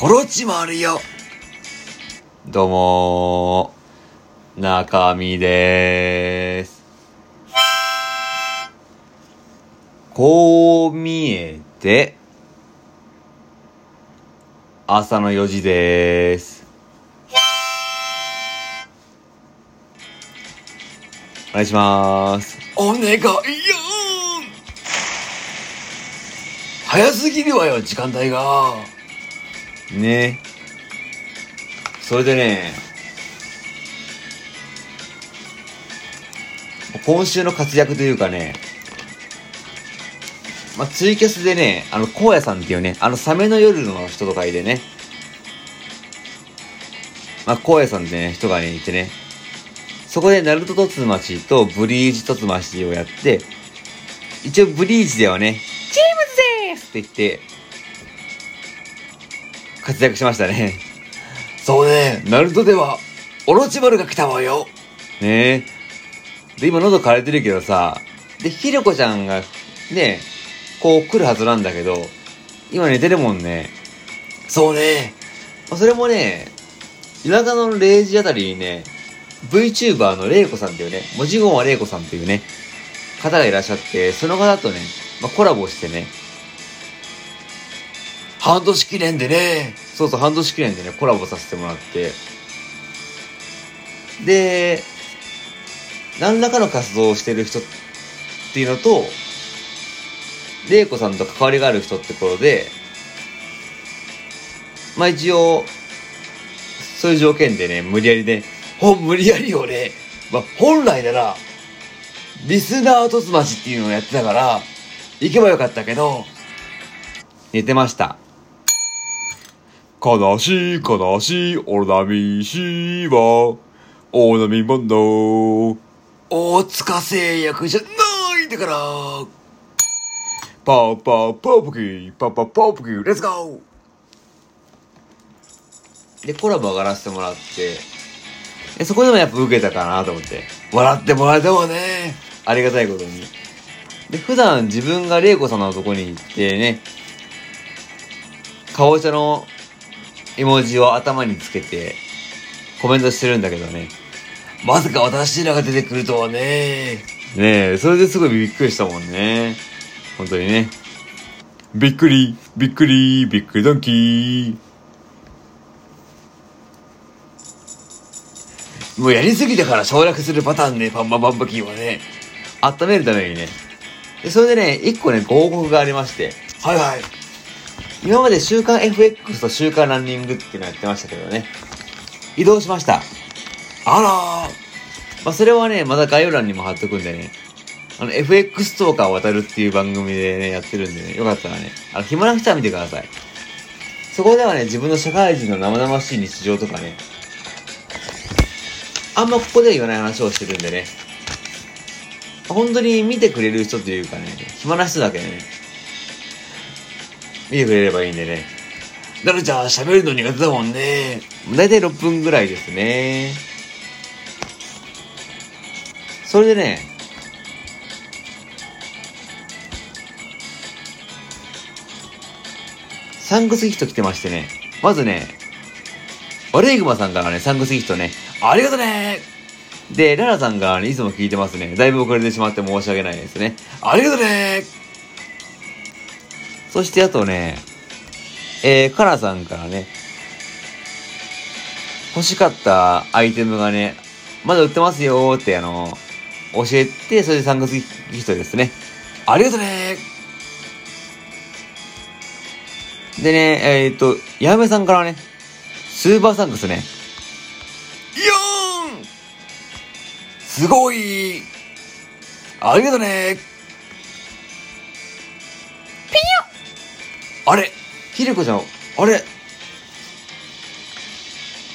コロチもあるよ。どうもー、中身でーす。こう見えて、朝の4時でーす。お願いしまーす。お願いよ早すぎるわよ、時間帯が。ね。それでね、今週の活躍というかね、まあ、ツイキャスでね、あの、荒野さんっていうね、あの、サメの夜の人とかいてね、まあ、荒野さんってね、人がね、いてね、そこで、ナルト突町とブリーチ突町をやって、一応ブリーチではね、チームズです！って言って、活躍しましたね。そうね、ナルトでは、オロチマルが来たわよ。ねえ。で、今喉枯れてるけどさ、で、ひろこちゃんが、ね、こう来るはずなんだけど、今寝てるもんね。そうね、まあそれもね、夜中の0時あたりにね、VTuber のレイコさんっていうね、文字言はレイコさんっていうね、方がいらっしゃって、その方とね、まあ、コラボしてね、半年記念でね。そうそう、半年記念でね、コラボさせてもらって、で、何らかの活動をしてる人っていうのと、玲子さんと関わりがある人ってことで、まあ一応、そういう条件でね、無理やりね、ほん、無理やりよね。まあ、本来なら、リスナー突町っていうのをやってたから、行けばよかったけど、寝てました。悲しい悲しいオロナミシは、オロナミバンド。大塚製薬じゃないんだから、パーパーパープキー、パーパーパープキー、 let's go で、コラボ上がらせてもらって、でそこでもやっぱ受けたかなと思って、笑ってもらえたわね。ありがたいことに。で、普段自分が玲子さんのとこに行ってね、かぼちゃの絵文字を頭につけて、コメントしてるんだけどね。まさか私らが出てくるとはね。ねえ、それですごいびっくりしたもんね。本当にね。びっくり、びっくり、びっくりドンキー。もうやりすぎたから省略するパターンね、パンパンパンパキーはね。温めるためにね。で、それでね、一個ね、ご報告がありまして。はいはい。今まで週刊 FX と週刊ランニングっていうのやってましたけどね。移動しました。あらーまあ、それはね、まだ概要欄にも貼っとくんでね。あの、FX トーカー渡るっていう番組でね、やってるんでね、よかったらね、あの、暇な人は見てください。そこではね、自分の社会人の生々しい日常とかね、あんまここでは言わない話をしてるんでね、本当に見てくれる人というかね、暇な人だけね、見てくれればいいんでね、なるちゃん喋るの苦手だもんね。だいたい6分ぐらいですね。それでね、サンクスギフト来てましてね、まずね、ワレイグマさんからね、サンクスギフトね、ありがとねで、ララさんがね、いつも聞いてますね。だいぶ遅れてしまって申し訳ないですね。ありがとねそしてあとね、えー、カラさんからね、欲しかったアイテムがね、まだ売ってますよーってあの、教えて、それでサンクスギフトですね。ありがとねでね、えー、っと、やめさんからね、スーパーサンクスね。よーんすごいありがとねあれ？ひでこちゃん、あれ？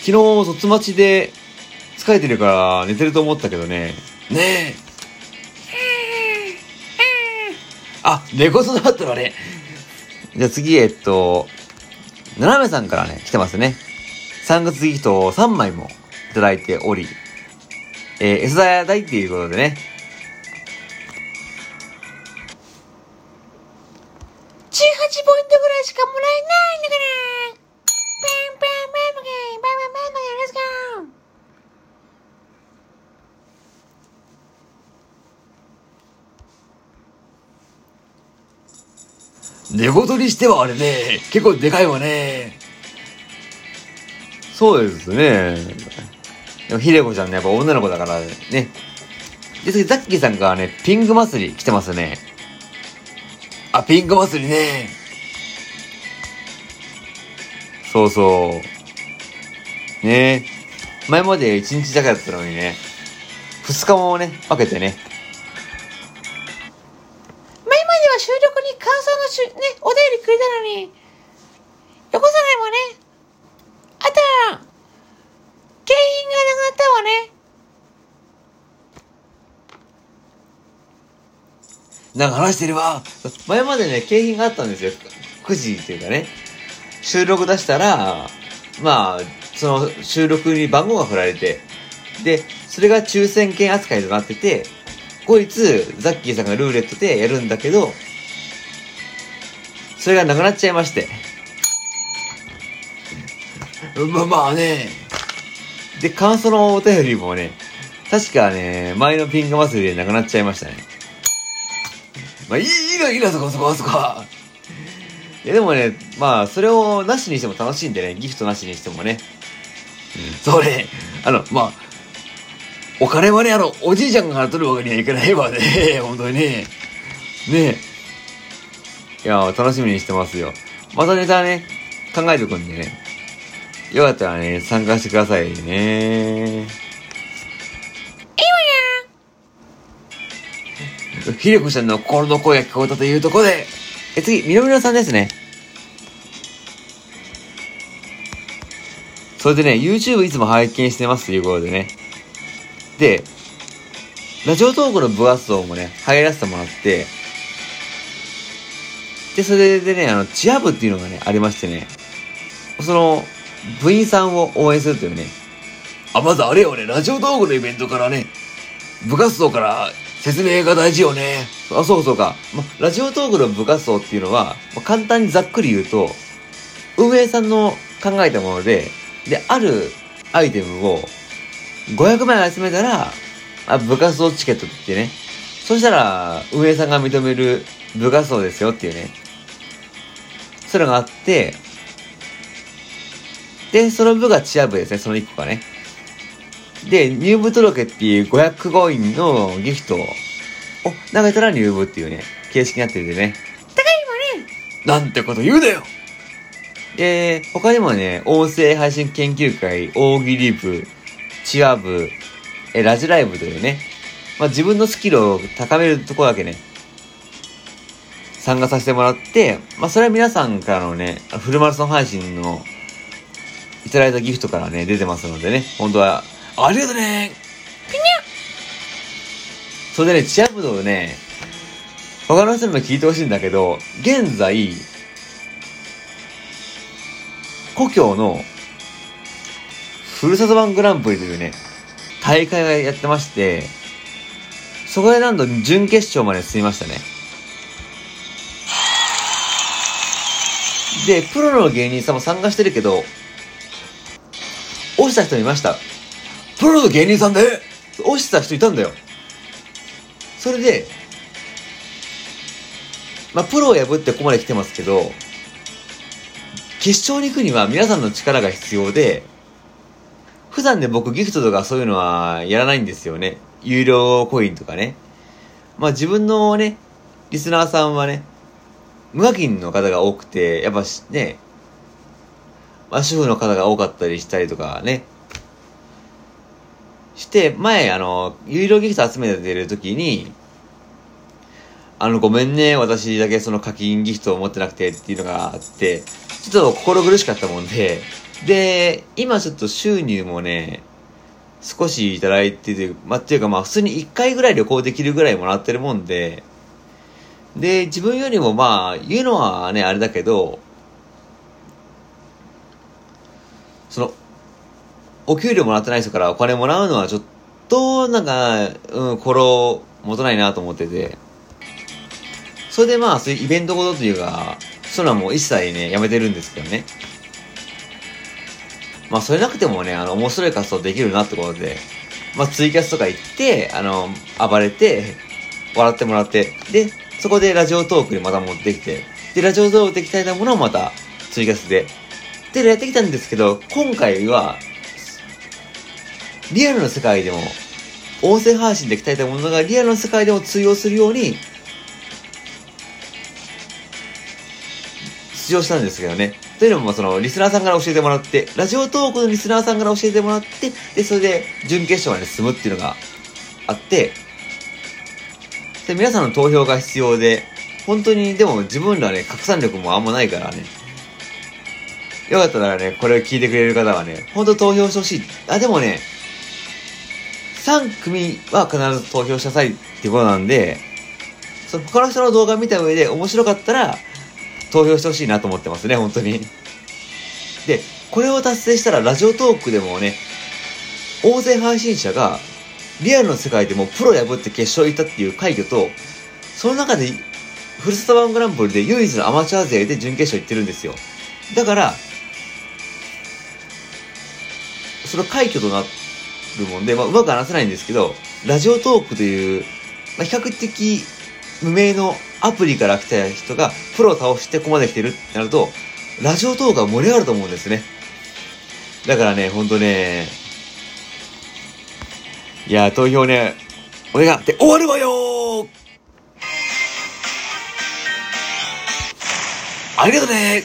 昨日、卒町で疲れてるから寝てると思ったけどね。ねえ。あ、猫背だったわね。じゃあ次、えっと、ななめさんからね、来てますね。3月ギフトを3枚もいただいており、えー、餌代っていうことでね、寝言にしてはあれね、結構でかいわね。そうですね。でも、ひでこちゃんね、やっぱ女の子だからね。で、次、ザッキーさんがね、ピング祭り来てますね。あ、ピンク祭りね。そうそう。ね前まで1日だけだったのにね、2日もね、分けてね。に、よこさないもね。あとは、景品がなくなったわね。なんか話してるわ。前までね、景品があったんですよ。9時っていうかね。収録出したら、まあ、その収録に番号が振られて、で、それが抽選券扱いとなってて、こいつ、ザッキーさんがルーレットでやるんだけど、それがなくなっちゃいまして。まあまあね。で、感想のお便りもね、確かね、前のピンク祭りでなくなっちゃいましたね。まあいい、いいのいいの、そこそこそこ。いやでもね、まあ、それをなしにしても楽しいんでね、ギフトなしにしてもね。それ、あの、まあ、お金はね、あの、おじいちゃんから取るわけにはいかないわね。本当にね。ねいや、楽しみにしてますよ。またネタね、考えておくんでね。よかったらね、参加してくださいね。ひでこちゃんの心の声が聞こえたというところで、え、次、みのみのさんですね。それでね、YouTube いつも拝見してますということでね。で、ラジオトークの部活動もね、入らせてもらって、で、それでね、あの、チア部っていうのがね、ありましてね、その、部員さんを応援するというね、あ、まずあれよね、ラジオ道具のイベントからね、部活動から説明が大事よね。あ、そうかそうか。ま、ラジオトークの部活動っていうのは、ま簡単にざっくり言うと、運営さんの考えたもので、で、あるアイテムを500枚集めたら、あ部活動チケットって言ってね。そしたら、運営さんが認める部活動ですよっていうね。それがあって、で、その部がチア部ですね、その1個がね。で、入部届っていう500コインのギフトを投げたら入部っていうね、形式になっててね。なんてこと言うなよで、他にもね、音声配信研究会、大喜利部、チア部、え、ラジライブというね、まあ、自分のスキルを高めるところだけね、参加させてもらって、まあ、それは皆さんからのね、フルマラソン配信のいただいたギフトからね、出てますのでね、本当は、ありがとねそれでね、チア部のね、他の人にも聞いてほしいんだけど、現在、故郷の、ふるさと版グランプリというね、大会がやってまして、そこでなんと準決勝まで進みましたね。で、プロの芸人さんも参加してるけど、落ちた人いました。プロの芸人さんで？落ちた人いたんだよ。それで、まあ、プロを破ってここまで来てますけど、決勝に行くには皆さんの力が必要で、普段ね、僕ギフトとかそういうのはやらないんですよね。有料コインとかね。まあ自分のね、リスナーさんはね、無課金の方が多くて、やっぱしね、まあ主婦の方が多かったりしたりとかね、して、前、あの、有料ギフト集めてる時に、あの、ごめんね、私だけその課金ギフトを持ってなくてっていうのがあって、ちょっと心苦しかったもんで、で、今ちょっと収入もね、少しいただいてて、まあ、っていうかまあ普通に1回ぐらい旅行できるぐらいもらってるもんで、で、自分よりもまあ、言うのはね、あれだけど、その、お給料もらってない人からお金もらうのはちょっと、なんか、うん、心持たないなと思ってて、それでまあ、そういうイベントごとというか、そういうのはもう一切ね、やめてるんですけどね。まあ、それなくてもね、あの、面白い活動できるなってことで、まあ、ツイキャスとか行って、あの、暴れて、笑ってもらって、で、そこでラジオトークにまた持ってきて、で、ラジオ動画できたものをまた追加で。で、やってきたんですけど、今回は、リアルの世界でも、音声配信で鍛えたものがリアルの世界でも通用するように、出場したんですけどね。というのも、その、リスナーさんから教えてもらって、ラジオトークのリスナーさんから教えてもらって、で、それで、準決勝まで進むっていうのがあって、で、皆さんの投票が必要で、本当に、でも自分らね、拡散力もあんまないからね。よかったらね、これを聞いてくれる方はね、本当投票してほしい。あ、でもね、3組は必ず投票しなさいってことなんで、その他の人の動画見た上で面白かったら、投票してほしいなと思ってますね、本当に。で、これを達成したらラジオトークでもね、大勢配信者がリアルの世界でもプロ破って決勝行ったっていう快挙と、その中で、ふるさとワングランプリで唯一のアマチュア勢で準決勝行ってるんですよ。だから、その快挙となるもんで、まあ、うまく話せないんですけど、ラジオトークという、まあ、比較的無名のアプリから来た人がプロを倒してここまで来てるってなると、ラジオトークは盛り上がると思うんですね。だからね、ほんとね、いや、投票ね、お願いって終わるわよありがとね